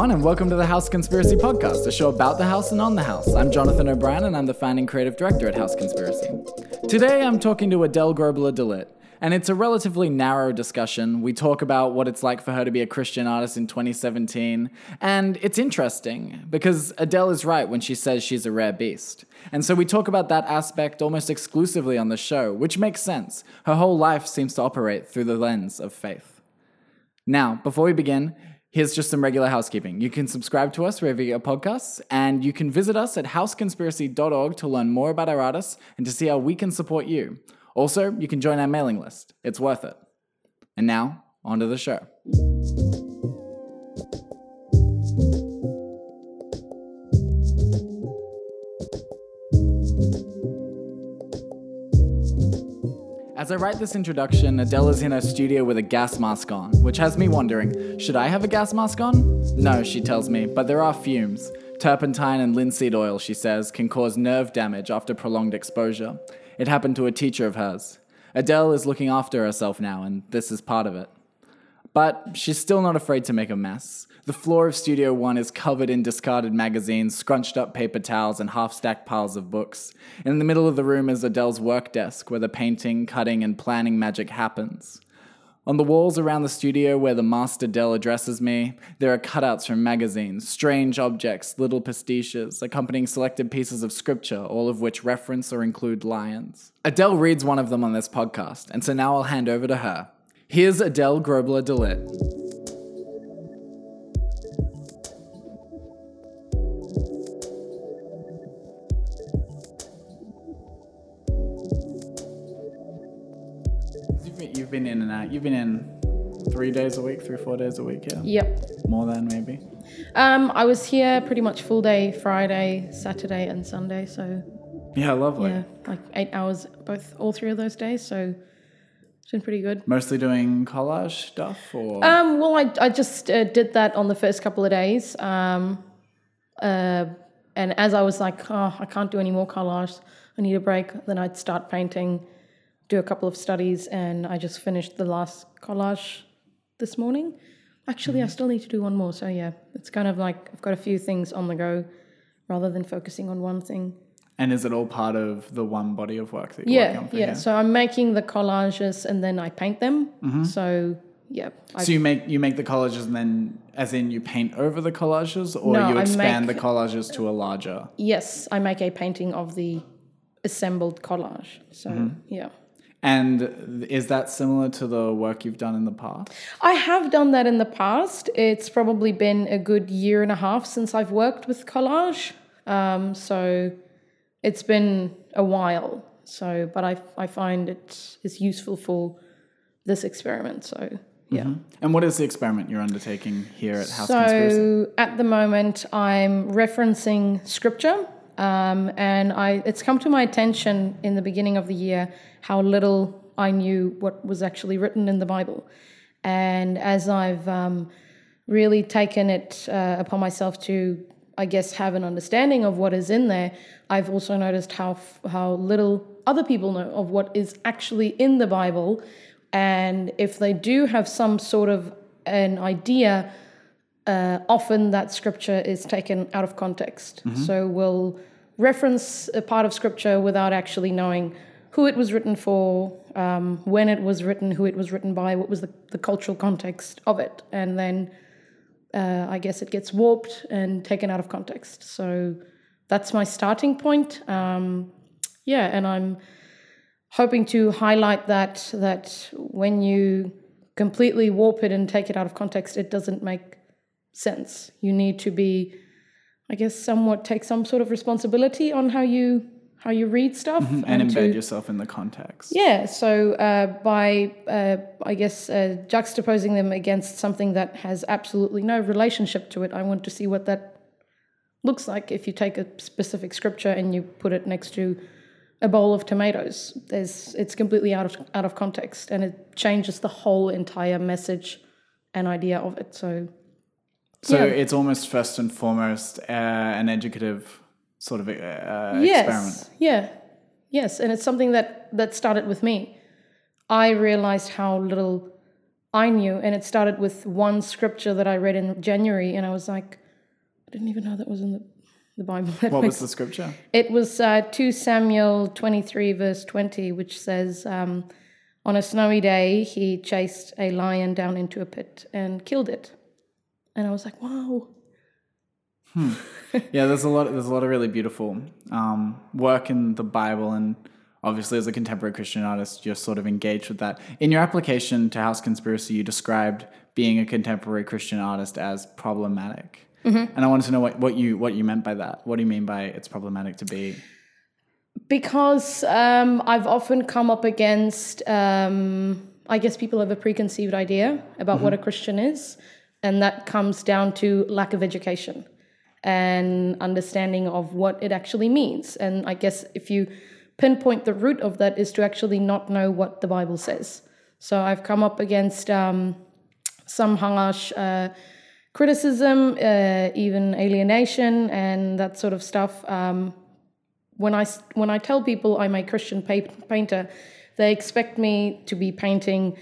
everyone, and welcome to the House Conspiracy Podcast, a show about the house and on the house. I'm Jonathan O'Brien, and I'm the founding creative director at House Conspiracy. Today, I'm talking to Adele Grobler DeLitt, and it's a relatively narrow discussion. We talk about what it's like for her to be a Christian artist in 2017, and it's interesting because Adele is right when she says she's a rare beast. And so we talk about that aspect almost exclusively on the show, which makes sense. Her whole life seems to operate through the lens of faith. Now, before we begin, here's just some regular housekeeping. You can subscribe to us wherever you get podcasts, and you can visit us at houseconspiracy.org to learn more about our artists and to see how we can support you. Also, you can join our mailing list. It's worth it. And now, on to the show. As I write this introduction, Adele is in her studio with a gas mask on, which has me wondering should I have a gas mask on? No, she tells me, but there are fumes. Turpentine and linseed oil, she says, can cause nerve damage after prolonged exposure. It happened to a teacher of hers. Adele is looking after herself now, and this is part of it. But she's still not afraid to make a mess. The floor of Studio One is covered in discarded magazines, scrunched up paper towels, and half stacked piles of books. In the middle of the room is Adele's work desk, where the painting, cutting, and planning magic happens. On the walls around the studio where the master Dell addresses me, there are cutouts from magazines, strange objects, little pastiches, accompanying selected pieces of scripture, all of which reference or include lions. Adele reads one of them on this podcast, and so now I'll hand over to her. Here's Adele Grobler DeLitt. You've been, you've been in and out. You've been in three days a week, three, four days a week, yeah? Yep. More than maybe. Um, I was here pretty much full day Friday, Saturday, and Sunday. So Yeah, lovely. yeah, like eight hours both all three of those days. So it's been pretty good. Mostly doing collage stuff or Um, well, I I just uh, did that on the first couple of days. Um, uh, and as I was like, oh, I can't do any more collage. I need a break. Then I'd start painting, do a couple of studies, and I just finished the last collage this morning. Actually, I still need to do one more. So yeah, it's kind of like I've got a few things on the go, rather than focusing on one thing. And is it all part of the one body of work that you're Yeah, working on for yeah. here? So I'm making the collages and then I paint them. So yeah, I So you make you make the collages and then as in you paint over the collages or No, you expand make- the collages to a larger Yes, I make a painting of the assembled collage. So, Mm-hmm. yeah. and is that similar to the work you've done in the past? I have done that in the past. It's probably been a good year and a half since I've worked with collage. Um, so, it's been a while. So, but I, I find it is useful for this experiment. So, yeah. And what is the experiment you're undertaking here at House Conspiracy? So at the moment, I'm referencing scripture, um, and I it's come to my attention in the beginning of the year how little I knew what was actually written in the Bible, and as I've um, really taken it uh, upon myself to, I guess, have an understanding of what is in there, I've also noticed how how little other people know of what is actually in the Bible, and if they do have some sort of an idea uh, often that scripture is taken out of context. So we'll reference a part of scripture without actually knowing who it was written for, um, when it was written, who it was written by, what was the, the cultural context of it. And then uh, I guess it gets warped and taken out of context. So that's my starting point. Um, yeah, and I'm hoping to highlight that that when you completely warp it and take it out of context, it doesn't make sense. You need to be, I guess, somewhat take some sort of responsibility on how you how you read stuff and embed to- yourself in the context. yeah, so uh, by, uh, I guess, uh, juxtaposing them against something that has absolutely no relationship to it, I want to see what that looks like if you take a specific scripture and you put it next to a bowl of tomatoes. There's, it's completely out of out of context, and it changes the whole entire message and idea of it. So, So Yeah. it's almost first and foremost uh, an educative sort of uh, yes, experiment. yeah, yes, and it's something that that started with me. I realized how little I knew. And it started with one scripture that I read in January, and I was like, I didn't even know that was in the, the Bible. That What makes was the scripture? it was uh, 2 Samuel 23, verse 20, which says, um, On a snowy day, he chased a lion down into a pit and killed it. And I was like, wow. Yeah, there's a lot. There's a lot of really beautiful um, work in the Bible, and obviously, as a contemporary Christian artist, you're sort of engaged with that. In your application to House Conspiracy, you described being a contemporary Christian artist as problematic, and I wanted to know what, what you what you meant by that. What do you mean by it's problematic to be? Because um, I've often come up against, um, I guess people have a preconceived idea about what a Christian is, and that comes down to lack of education and understanding of what it actually means. And I guess if you pinpoint the root of that is to actually not know what the Bible says. So I've come up against um, some harsh uh, criticism, uh, even alienation, and that sort of stuff. Um, when I when I tell people I'm a Christian pa- painter, they expect me to be painting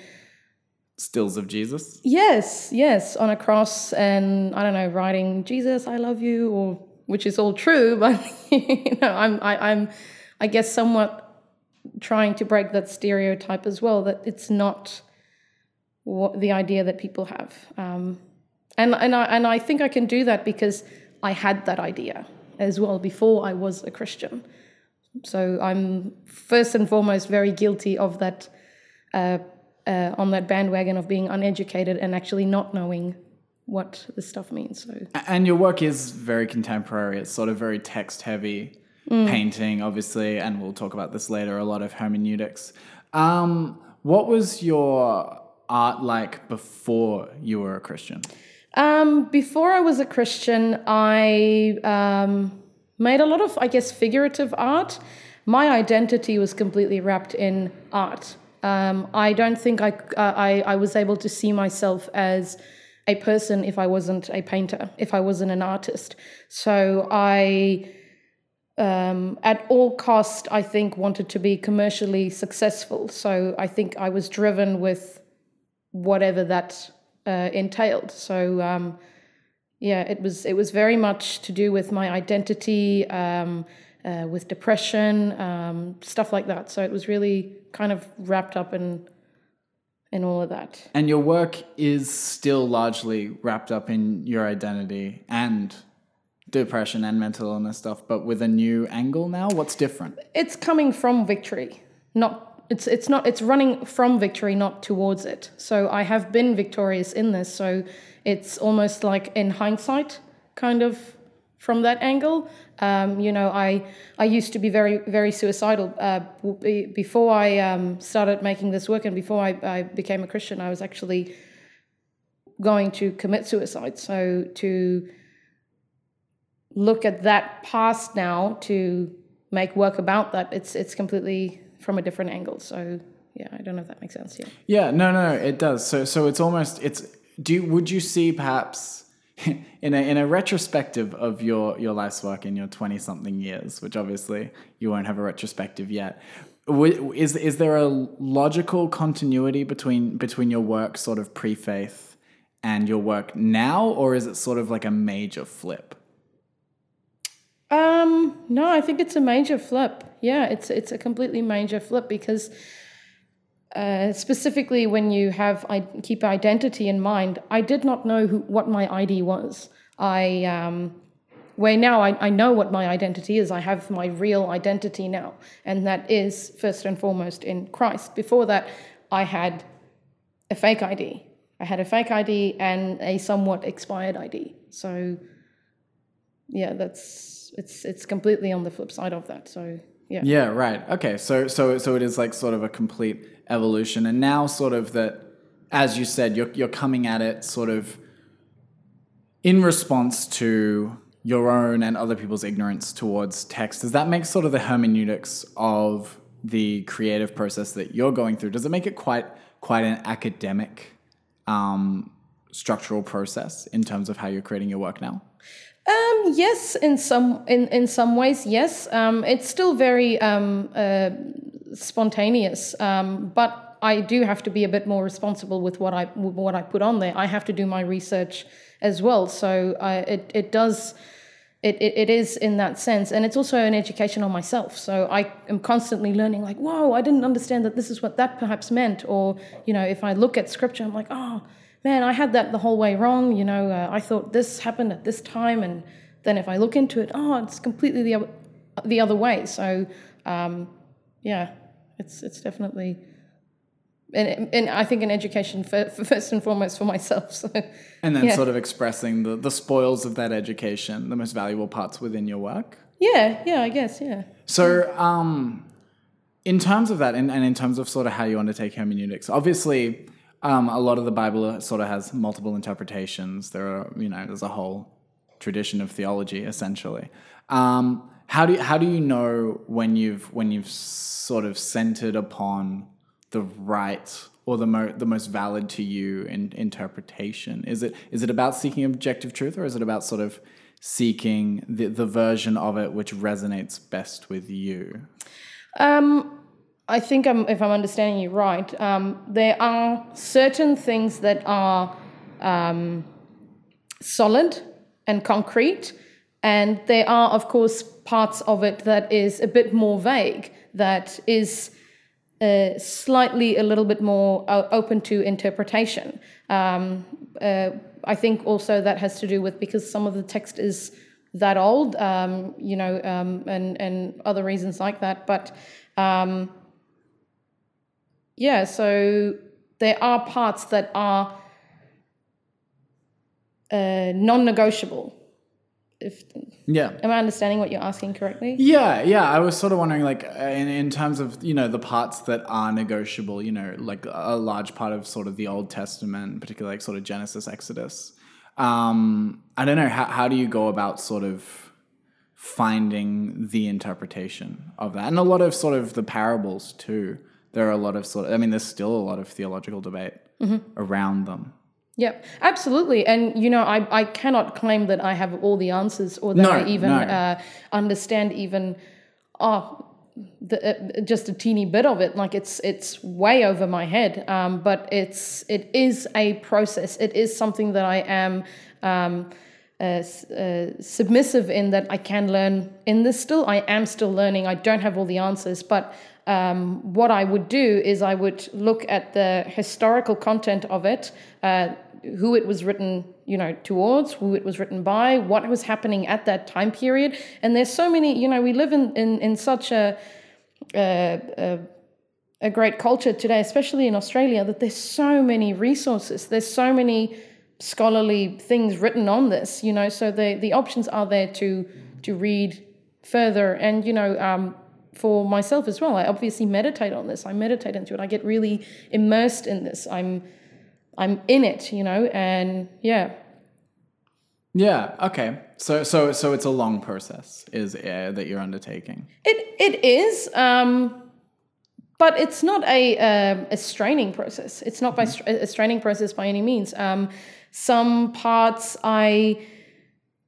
Stills of Jesus. yes, yes, on a cross, and I don't know, writing Jesus, I love you, or which is all true, but you know, I'm I, I'm I guess somewhat trying to break that stereotype as well that it's not what the idea that people have. Um, and and I and I think I can do that because I had that idea as well before I was a Christian. So I'm first and foremost very guilty of that uh, uh, on that bandwagon of being uneducated and actually not knowing what this stuff means. So And your work is very contemporary. It's sort of very text heavy painting, obviously, and we'll talk about this later. A lot of hermeneutics. Um, what was your art like before you were a Christian? Um, before I was a Christian, I um, made a lot of, I guess, figurative art. My identity was completely wrapped in art. Um, I don't think I, uh, I, I was able to see myself as a person if I wasn't a painter, if I wasn't an artist. So I, um, at all cost, I think wanted to be commercially successful. So I think I was driven with whatever that uh, entailed. So um, yeah, it was it was very much to do with my identity, um, uh, with depression, um, stuff like that. So it was really kind of wrapped up in in all of that. And your work is still largely wrapped up in your identity and depression and mental illness stuff, but with a new angle now. What's different? It's coming from victory, not. It's, it's not it's running from victory not towards it so i have been victorious in this so it's almost like in hindsight kind of from that angle um, you know i i used to be very very suicidal uh, before i um, started making this work and before I, I became a christian i was actually going to commit suicide so to look at that past now to make work about that it's it's completely from a different angle so yeah i don't know if that makes sense yeah Yeah, no, no, it does. So, so it's almost it's. Do you, would you see perhaps in a in a retrospective of your your life's work in your twenty something years, which obviously you won't have a retrospective yet. Is is there a logical continuity between between your work sort of pre faith and your work now, or is it sort of like a major flip? Um, no, I think it's a major flip. Yeah, it's it's a completely major flip because uh, specifically when you have I keep identity in mind, I did not know who what my ID was. I um, where now I, I know what my identity is. I have my real identity now, and that is first and foremost in Christ. Before that, I had a fake ID. I had a fake ID and a somewhat expired ID. So yeah, that's it's it's completely on the flip side of that. So yeah. Yeah, right. Okay, so so so it is like sort of a complete evolution, and now sort of that, as you said, you're you're coming at it sort of in response to your own and other people's ignorance towards text. Does that make sort of the hermeneutics of the creative process that you're going through? Does it make it quite quite an academic um, structural process in terms of how you're creating your work now? Um, yes, in some in, in some ways, yes. Um, it's still very um, uh, spontaneous, um, but I do have to be a bit more responsible with what I what I put on there. I have to do my research as well. So I, it it does. It, it, it is in that sense and it's also an education on myself so i am constantly learning like whoa i didn't understand that this is what that perhaps meant or you know if i look at scripture i'm like oh man i had that the whole way wrong you know uh, i thought this happened at this time and then if i look into it oh it's completely the other, the other way so um, yeah it's it's definitely and, and I think an education for, for first and foremost for myself. So, And then Yeah. sort of expressing the, the spoils of that education, the most valuable parts within your work. yeah, yeah, I guess, yeah. So, um, in terms of that, and, and in terms of sort of how you undertake hermeneutics, obviously, um, a lot of the Bible sort of has multiple interpretations. There are, you know, there's a whole tradition of theology, essentially. Um, how do you, how do you know when you've when you've sort of centered upon the right or the mo- the most valid to you in interpretation? Is it is it about seeking objective truth, or is it about sort of seeking the, the version of it which resonates best with you? Um, I think I'm, if I'm understanding you right, um, there are certain things that are um, solid and concrete, and there are, of course, parts of it that is a bit more vague, that is uh, slightly a little bit more open to interpretation. Um, uh, I think also that has to do with because some of the text is that old, um, you know, um, and and other reasons like that. But um, yeah, so there are parts that are uh, non-negotiable. If Yeah. am I understanding what you're asking correctly? Yeah, yeah. I was sort of wondering, like, uh, in, in terms of you know the parts that are negotiable, you know, like a large part of sort of the Old Testament, particularly like sort of Genesis, Exodus. Um, I don't know how how do you go about sort of finding the interpretation of that, and a lot of sort of the parables too. There are a lot of sort of, I mean, there's still a lot of theological debate around them. Yep, absolutely. And you know, I, I cannot claim that I have all the answers or that No, I even no. uh, understand even oh the, uh, just a teeny bit of it. Like it's it's way over my head. Um, but it's it is a process. It is something that I am. Um, uh, uh, submissive in that I can learn in this still. I am still learning. I don't have all the answers, but um, what I would do is I would look at the historical content of it, uh, who it was written, you know, towards, who it was written by, what was happening at that time period. And there's so many, you know, we live in in, in such a, a, a a great culture today, especially in Australia, that there's so many resources. There's so many scholarly things written on this, you know. So the the options are there to to read further, and you know, um, for myself as well, I obviously meditate on this. I meditate into it. I get really immersed in this. I'm I'm in it, you know, and yeah, Yeah. Okay. So so so it's a long process, is uh, that you're undertaking. It it is, um, but it's not a um a straining process. It's not by str- a straining process by any means. Um, some parts I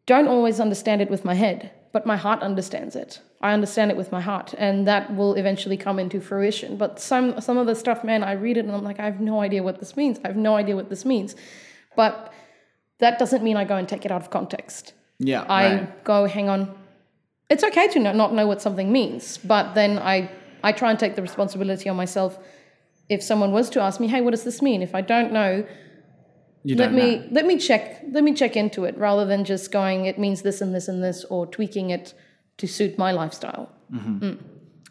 don't always understand it with my head, but my heart understands it. I understand it with my heart, and that will eventually come into fruition. But some some of the stuff, man, I read it and I'm like, I have no idea what this means. I have no idea what this means, but that doesn't mean I go and take it out of context. Yeah. I right. go, hang on. It's okay to not, not know what something means, but then I, I try and take the responsibility on myself. If someone was to ask me, hey, what does this mean? If I don't know, You let me know. let me check let me check into it rather than just going, it means this and this and this, or tweaking it to suit my lifestyle.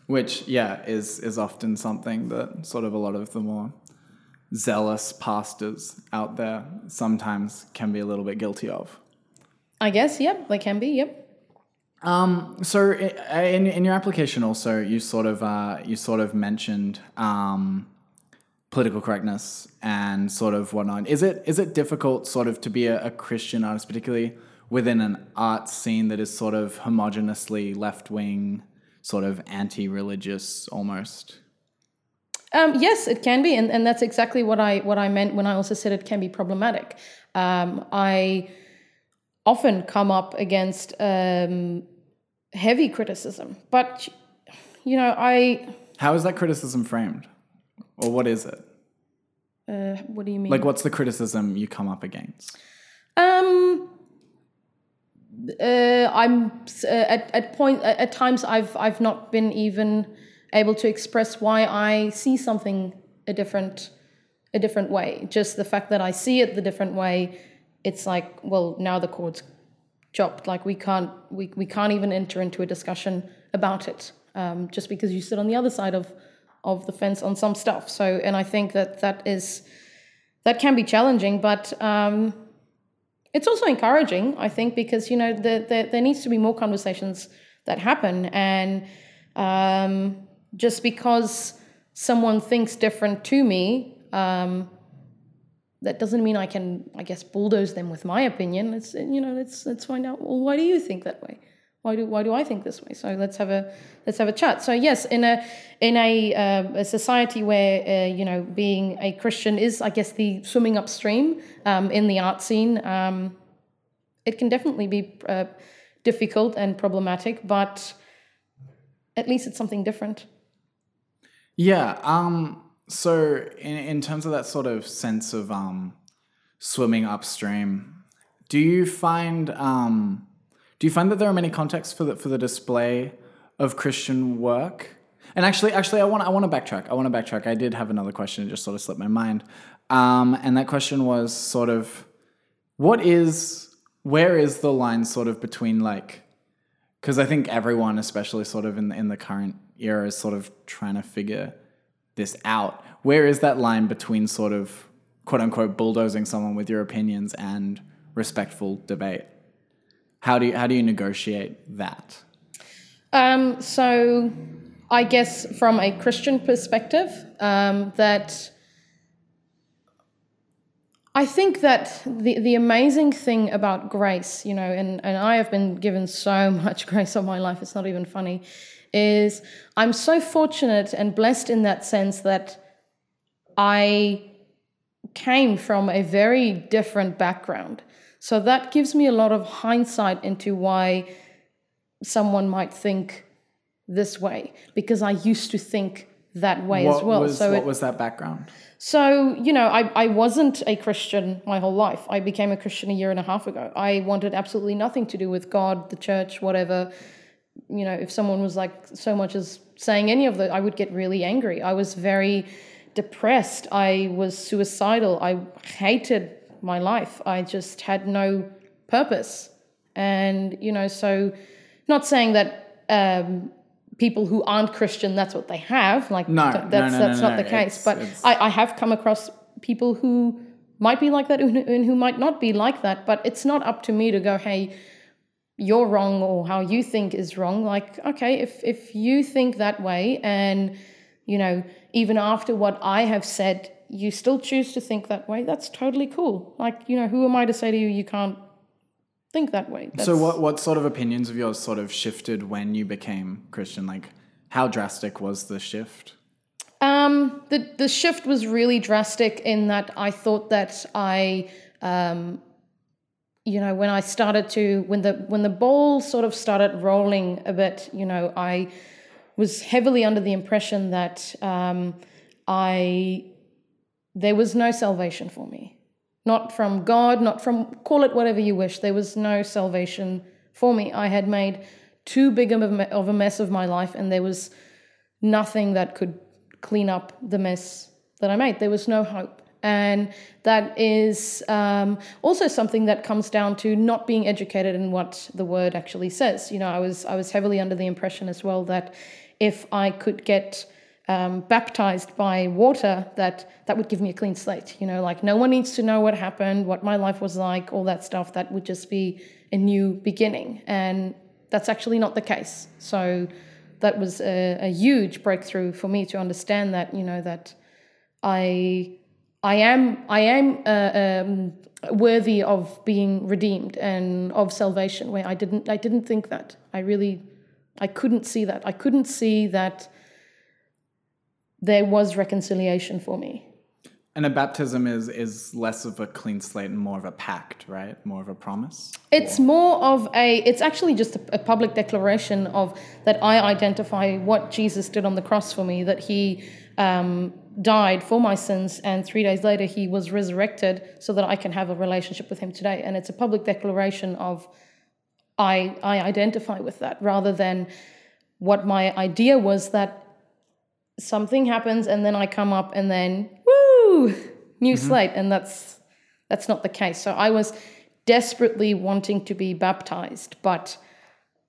which yeah is is often something that sort of a lot of the more zealous pastors out there sometimes can be a little bit guilty of I guess, yep, they can be, yep. um so in, in your application also you sort of uh, you sort of mentioned um political correctness and sort of whatnot is it is it difficult sort of to be a, a christian artist particularly within an art scene that is sort of homogeneously left-wing sort of anti-religious almost Um, yes, it can be, and, and that's exactly what I what I meant when I also said it can be problematic. Um, I often come up against um, heavy criticism, but you know, I How is that criticism framed? Or what is it? Uh, what do you mean? Like, what's the criticism you come up against? Um, uh, I'm uh, at at point at, at times I've I've not been even able to express why I see something a different a different way. Just the fact that I see it the different way, it's like well now the cord's chopped. Like we can't we we can't even enter into a discussion about it um, just because you sit on the other side of of the fence on some stuff. So and I think that that is that can be challenging, but. Um, it's also encouraging, I think, because you know the, the, there needs to be more conversations that happen, and um, just because someone thinks different to me, um, that doesn't mean I can, I guess, bulldoze them with my opinion. It's you know, let's let's find out. Well, why do you think that way? Why do why do I think this way? So let's have a let's have a chat. So yes, in a in a, uh, a society where uh, you know being a Christian is, I guess, the swimming upstream um, in the art scene, um, it can definitely be uh, difficult and problematic. But at least it's something different. Yeah. Um. So in in terms of that sort of sense of um, swimming upstream, do you find um do you find that there are many contexts for the for the display of Christian work? And actually, actually, I want I want to backtrack. I want to backtrack. I did have another question. It just sort of slipped my mind. Um, and that question was sort of, what is where is the line sort of between like, because I think everyone, especially sort of in in the current era, is sort of trying to figure this out. Where is that line between sort of quote unquote bulldozing someone with your opinions and respectful debate? How do you, how do you negotiate that? Um, so, I guess from a Christian perspective, um, that I think that the, the amazing thing about grace, you know, and, and I have been given so much grace on my life, it's not even funny, is I'm so fortunate and blessed in that sense that I came from a very different background. So that gives me a lot of hindsight into why someone might think this way because I used to think that way what as well. Was, so what it, was that background? so you know, I, I wasn't a Christian my whole life. I became a Christian a year and a half ago. I wanted absolutely nothing to do with God, the church, whatever. You know, if someone was like so much as saying any of that, I would get really angry. I was very depressed. I was suicidal. I hated my life. I just had no purpose. And, you know, so not saying that um, people who aren't Christian, that's what they have. Like, No, th- no, that's, no, that's no, not no. the case. It's- but it's- I, I have come across people who might be like that and who might not be like that. But it's not up to me to go, hey, you're wrong or how you think is wrong. Like, okay, if, if you think that way and, you know, even after what I have said, you still choose to think that way, that's totally cool. Like, you know, who am I to say to you, you can't think that way? That's, So what what sort of opinions of yours sort of shifted when you became Christian? Like how drastic was the shift? Um, the the shift was really drastic in that I thought that I, um, you know, when I started to when the when the ball sort of started rolling a bit, you know, I was heavily under the impression that um, I there was no salvation for me, not from God, not from call it whatever you wish. There was no salvation for me. I had made too big of a, mess of my life, and there was nothing that could clean up the mess that I made. There was no hope. And that is um, also something that comes down to not being educated in what the word actually says. You know, I was I was heavily under the impression as well that if I could get um, baptized by water, that that would give me a clean slate. You know, like no one needs to know what happened, what my life was like, all that stuff. That would just be a new beginning, and that's actually not the case. So that was a, a huge breakthrough for me to understand that you know that I I am I am uh, um, worthy of being redeemed and of salvation. Where I didn't I didn't think that I really I couldn't see that I couldn't see that there was reconciliation for me. And a baptism is is less of a clean slate and more of a pact, right? More of a promise. It's more of a. It's actually just a, a public declaration of that I identify what Jesus did on the cross for me. That He um, died for my sins, and three days later he was resurrected so that I can have a relationship with him today. And it's a public declaration of I, I identify with that rather than what my idea was that something happens and then I come up and then woo new mm-hmm. slate and that's that's not the case. So I was desperately wanting to be baptized, but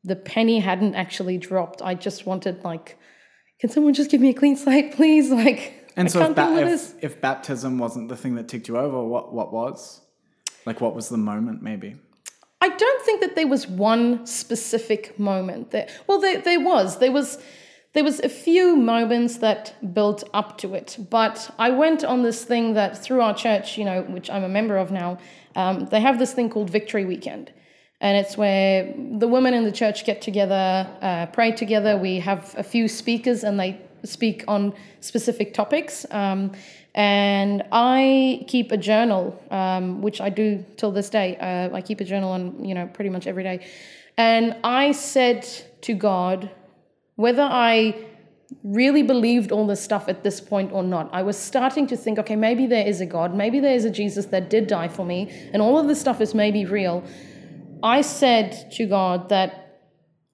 the penny hadn't actually dropped. I just wanted like can someone just give me a clean slate, please? Like And I so if, ba- if, if baptism wasn't the thing that ticked you over, what what was? Like what was the moment maybe? I don't think that there was one specific moment there. Well, there, there was. There was there was a few moments that built up to it. But I went on this thing that through our church, you know, which I'm a member of now, um, they have this thing called Victory Weekend. And it's where the women in the church get together, uh, pray together. We have a few speakers and they speak on specific topics. Um, and I keep a journal, um, which I do till this day. Uh, I keep a journal on, you know, pretty much every day. And I said to God, whether I really believed all this stuff at this point or not. I was starting to think, okay, maybe there is a God, maybe there is a Jesus that did die for me, and all of this stuff is maybe real. I said to God that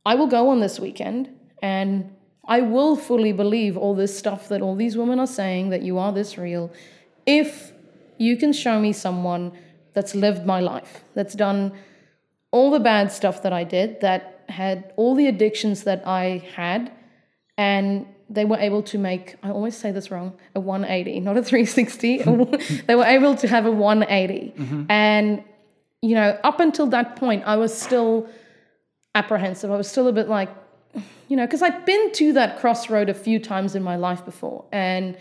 I will go on this weekend and I will fully believe all this stuff that all these women are saying that you are this real if you can show me someone that's lived my life, that's done all the bad stuff that I did, that had all the addictions that I had, and they were able to make, I always say this wrong, a 180, not a 360. they were able to have a 180. Mm-hmm. And, you know, up until that point, I was still apprehensive. I was still a bit like, you know, because I'd been to that crossroad a few times in my life before. And,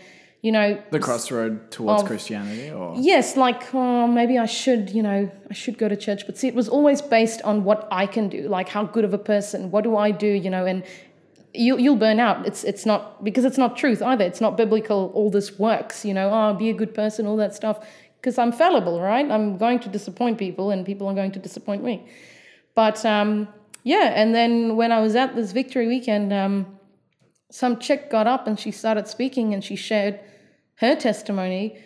you know, The crossroad towards Of- Christianity or? Yes like oh, maybe i should you know i should go to church but see it was always based on what i can do like how good of a person what do i do you know and you, you'll burn out. It's it's not because it's not truth either. It's not biblical all this works you know oh be a good person all that stuff because i'm fallible right? I'm going to disappoint people and people are going to disappoint me. But um yeah and then when i was at this victory weekend um some chick got up and she started speaking and she shared her testimony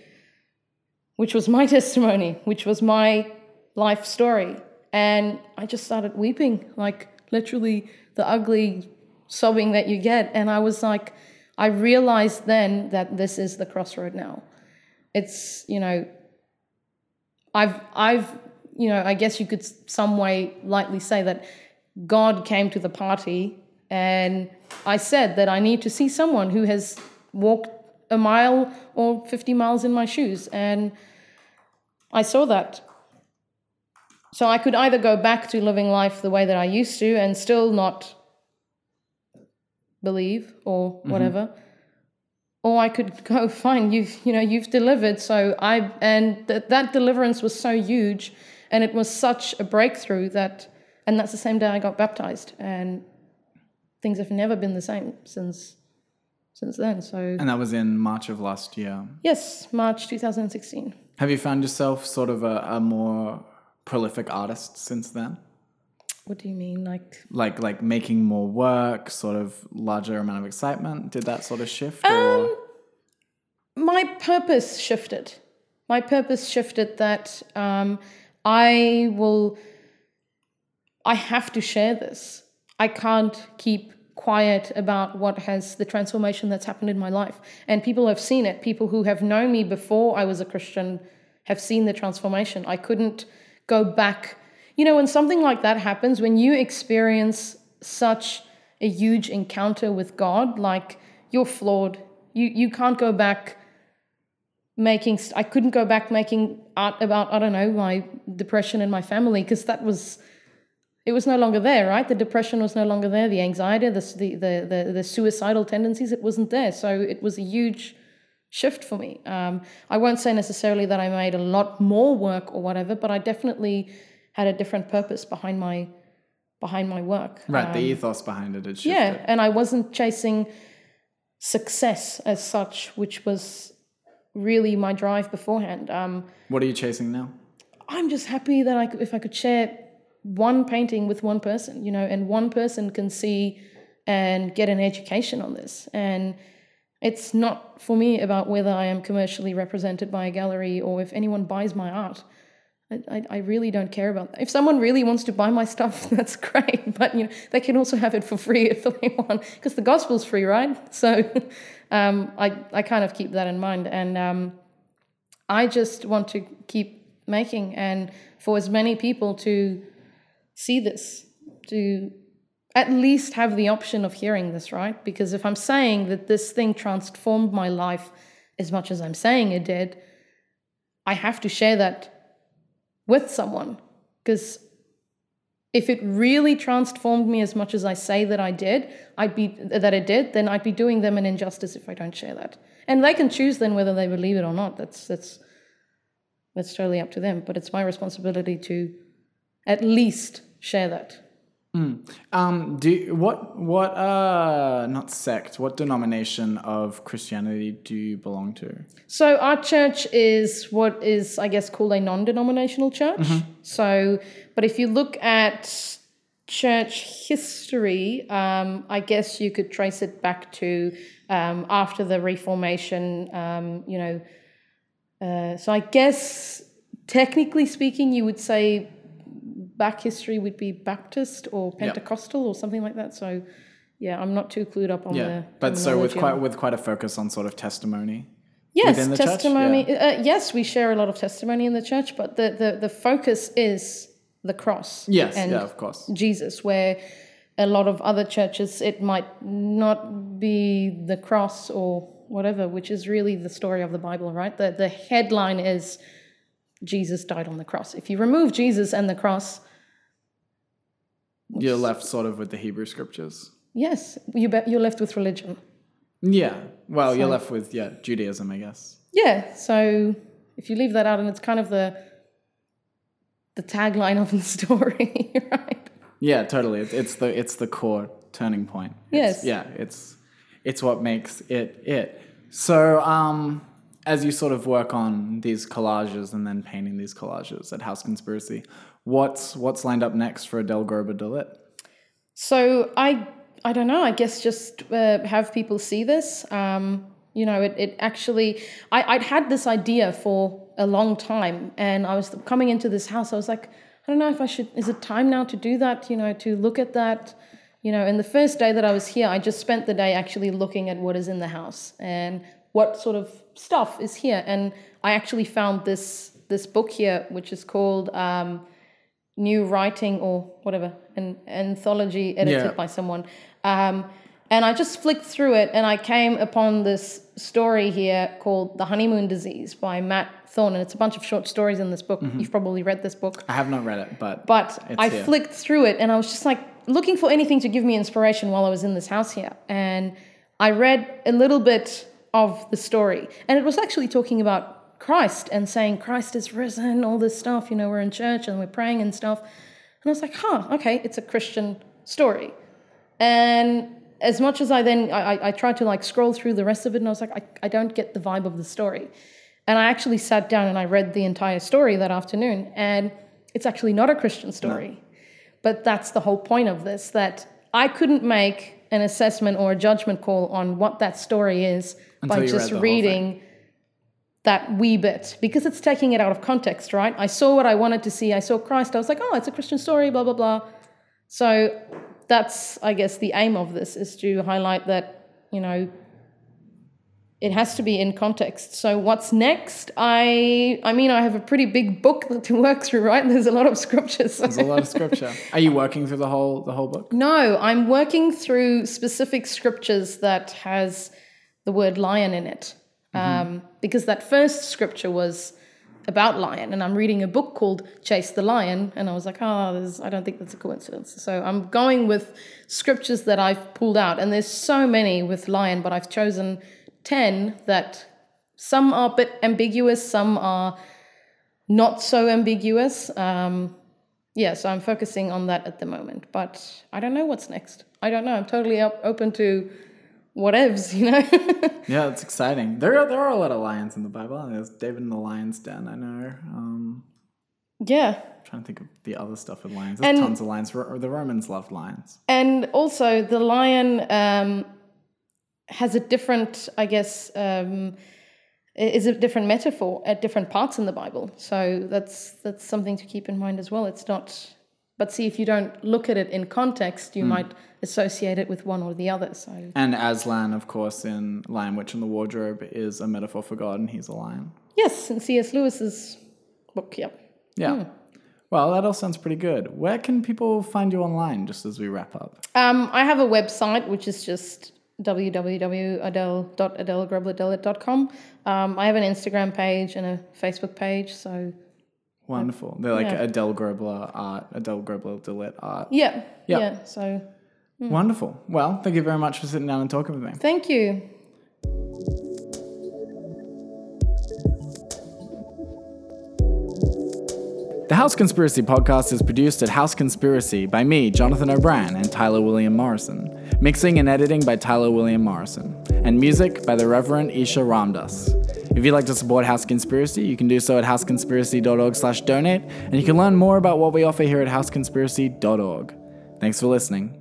which was my testimony, which was my life story. And I just started weeping, like literally the ugly sobbing that you get. And I was like, I realized then that this is the crossroad now. It's, you know, I've, I've, you know, I guess you could some way lightly say that God came to the party and I said that I need to see someone who has walked a mile or 50 miles in my shoes. And I saw that. So I could either go back to living life the way that I used to and still not believe or mm-hmm. whatever. Or I could go, fine, you've you know, you've delivered. So I and th- that deliverance was so huge and it was such a breakthrough that and that's the same day I got baptized. And things have never been the same since since then. So and that was in March of last year. yes, March 2016. Have you found yourself sort of a, a more prolific artist since then? What do you mean? Like Like like making more work, sort of larger amount of excitement. Did that sort of shift? or? Um, my purpose shifted. My purpose shifted that um, I will, I have to share this. I can't keep quiet about what has the transformation that's happened in my life. And people have seen it. People who have known me before I was a Christian have seen the transformation. I couldn't go back. You know, when something like that happens, when you experience such a huge encounter with God, like you're flawed. You you can't go back making I couldn't go back making art about I don't know my depression and my family because that was it was no longer there right the depression was no longer there the anxiety the, the the the, the suicidal tendencies it wasn't there so it was a huge shift for me um, I won't say necessarily that I made a lot more work or whatever but I definitely had a different purpose behind my behind my work right, the ethos behind it shifted. yeah, and I wasn't chasing success as such, which was really my drive beforehand. Um, What are you chasing now? I'm just happy that I could, if I could share one painting with one person, you know, and one person can see and get an education on this. And It's not for me about whether I am commercially represented by a gallery or if anyone buys my art. I, I, really don't care about that. If someone really wants to buy my stuff, that's great. But you know, they can also have it for free if they want, because the gospel's free, right? So um, I I kind of keep that in mind, and um, I just want to keep making, and for as many people to see this, to at least have the option of hearing this, right? Because if I'm saying that this thing transformed my life as much as I'm saying it did, I have to share that with someone. Because if it really transformed me as much as I say that I did, I'd be that it did, then I'd be doing them an injustice if I don't share that. And they can choose then whether they believe it or not. That's that's that's totally up to them. But it's my responsibility to at least share that. Um, do what what uh not sect? What denomination of Christianity do you belong to? So our church is what is, I guess, called a non-denominational church. So, but if you look at church history, um, I guess you could trace it back to um, after the Reformation. Um, you know, uh, so I guess technically speaking, you would say back history would be Baptist or Pentecostal or something like that. So, yeah, I'm not too clued up on Yeah, the. but so with quite with quite a focus on sort of testimony. Yes, within the church? testimony. Uh, yes, we share a lot of testimony in the church, but the, the, the focus is the cross. Yes, and yeah, of course. Jesus, where a lot of other churches, it might not be the cross or whatever, which is really the story of the Bible, right? The, the headline is Jesus died on the cross. If you remove Jesus and the cross, You're left sort of with the Hebrew scriptures. yes, you be, you're left with religion. Yeah. Well, you're left with yeah Judaism, I guess. Yeah, so if you leave that out, and it's kind of the the tagline of the story, right? Yeah, totally. It's, it's the it's the core turning point. It's- Yes. Yeah, it's it's what makes it it. So, um, as you sort of work on these collages and then painting these collages at House Conspiracy, what's what's lined up next for Adele Grobler DeLitt? So I I don't know. I guess just uh, have people see this. Um, you know, it, it actually I, I'd had this idea for a long time, and I was coming into this house. I was like, I don't know if I should. Is it time now to do that? You know, to look at that. You know, and the first day that I was here, I just spent the day actually looking at what is in the house and what sort of stuff is here. And I actually found this this book here, which is called um, New Writing or whatever, an anthology edited Yeah. by someone. Um, and I just flicked through it, and I came upon this story here called "The Honeymoon Disease" by Matt Thorne, and it's a bunch of short stories in this book. You've probably read this book. I have not read it, but But I here. flicked through it and I was just like looking for anything to give me inspiration while I was in this house here. And I read a little bit of the story. And it was actually talking about Christ and saying Christ is risen, all this stuff. You know, we're in church and we're praying and stuff. And I was like, huh, okay, it's a Christian story. And as much as I then, I, I- tried to like scroll through the rest of it and I was like, I, I don't get the vibe of the story. And I actually sat down and I read the entire story that afternoon. And it's actually not a Christian story. But that's the whole point of this that I couldn't make an assessment or a judgment call on what that story is Until by read just the reading that wee bit because it's taking it out of context, right? I saw what I wanted to see. I saw Christ. I was like, oh, it's a Christian story, blah, blah, blah. So that's, I guess, the aim of this is to highlight that, you know, it has to be in context. So what's next? I I mean I have a pretty big book to work through, right? There's a lot of scriptures. there's a lot of scripture. Are you working through the whole the whole book? No, I'm working through specific scriptures that has the word lion in it. Um, because that first scripture was about lion, and I'm reading a book called Chase the Lion, and I was like, oh, I don't think that's a coincidence. So I'm going with scriptures that I've pulled out, and there's so many with lion, but I've chosen 10 that some are a bit ambiguous, some are not so ambiguous. Um, yeah, so I'm focusing on that at the moment, but I don't know what's next. I don't know. I'm totally open to whatevs, you know. Yeah, it's exciting. There are there are a lot of lions in the Bible. There's David and the lion's den. I know. Um, yeah, trying to think of the other stuff with lions. There's And- tons of lions. Ro- The Romans loved lions. and also the lion um, has a different, I guess, um, is a different metaphor at different parts in the Bible. So that's that's something to keep in mind as well. It's not, but see, if you don't look at it in context, you might associate it with one or the other. So And Aslan, of course, in Lion Witch and the Wardrobe, is a metaphor for God, and he's a lion. yes, in C.S. Lewis's book, yep. Yeah. Well, that all sounds pretty good. Where can people find you online, just as we wrap up? Um, I have a website which is just www.adele.adelegrebladelle.com. Um, I have an Instagram page and a Facebook page. So Wonderful. They're like Yeah. Adele Grobler art, Adele Grobler DeLitt art. yeah, Yeah. yeah. So hmm. Wonderful. Well, thank you very much for sitting down and talking with me. thank you. The House Conspiracy podcast is produced at House Conspiracy by me, Jonathan O'Brien, and Tyler William Morrison. Mixing and editing by Tyler William Morrison. And music by the Reverend Isha Ramdas. If you'd like to support House Conspiracy, you can do so at houseconspiracy.org slash donate, and you can learn more about what we offer here at houseconspiracy.org. Thanks for listening.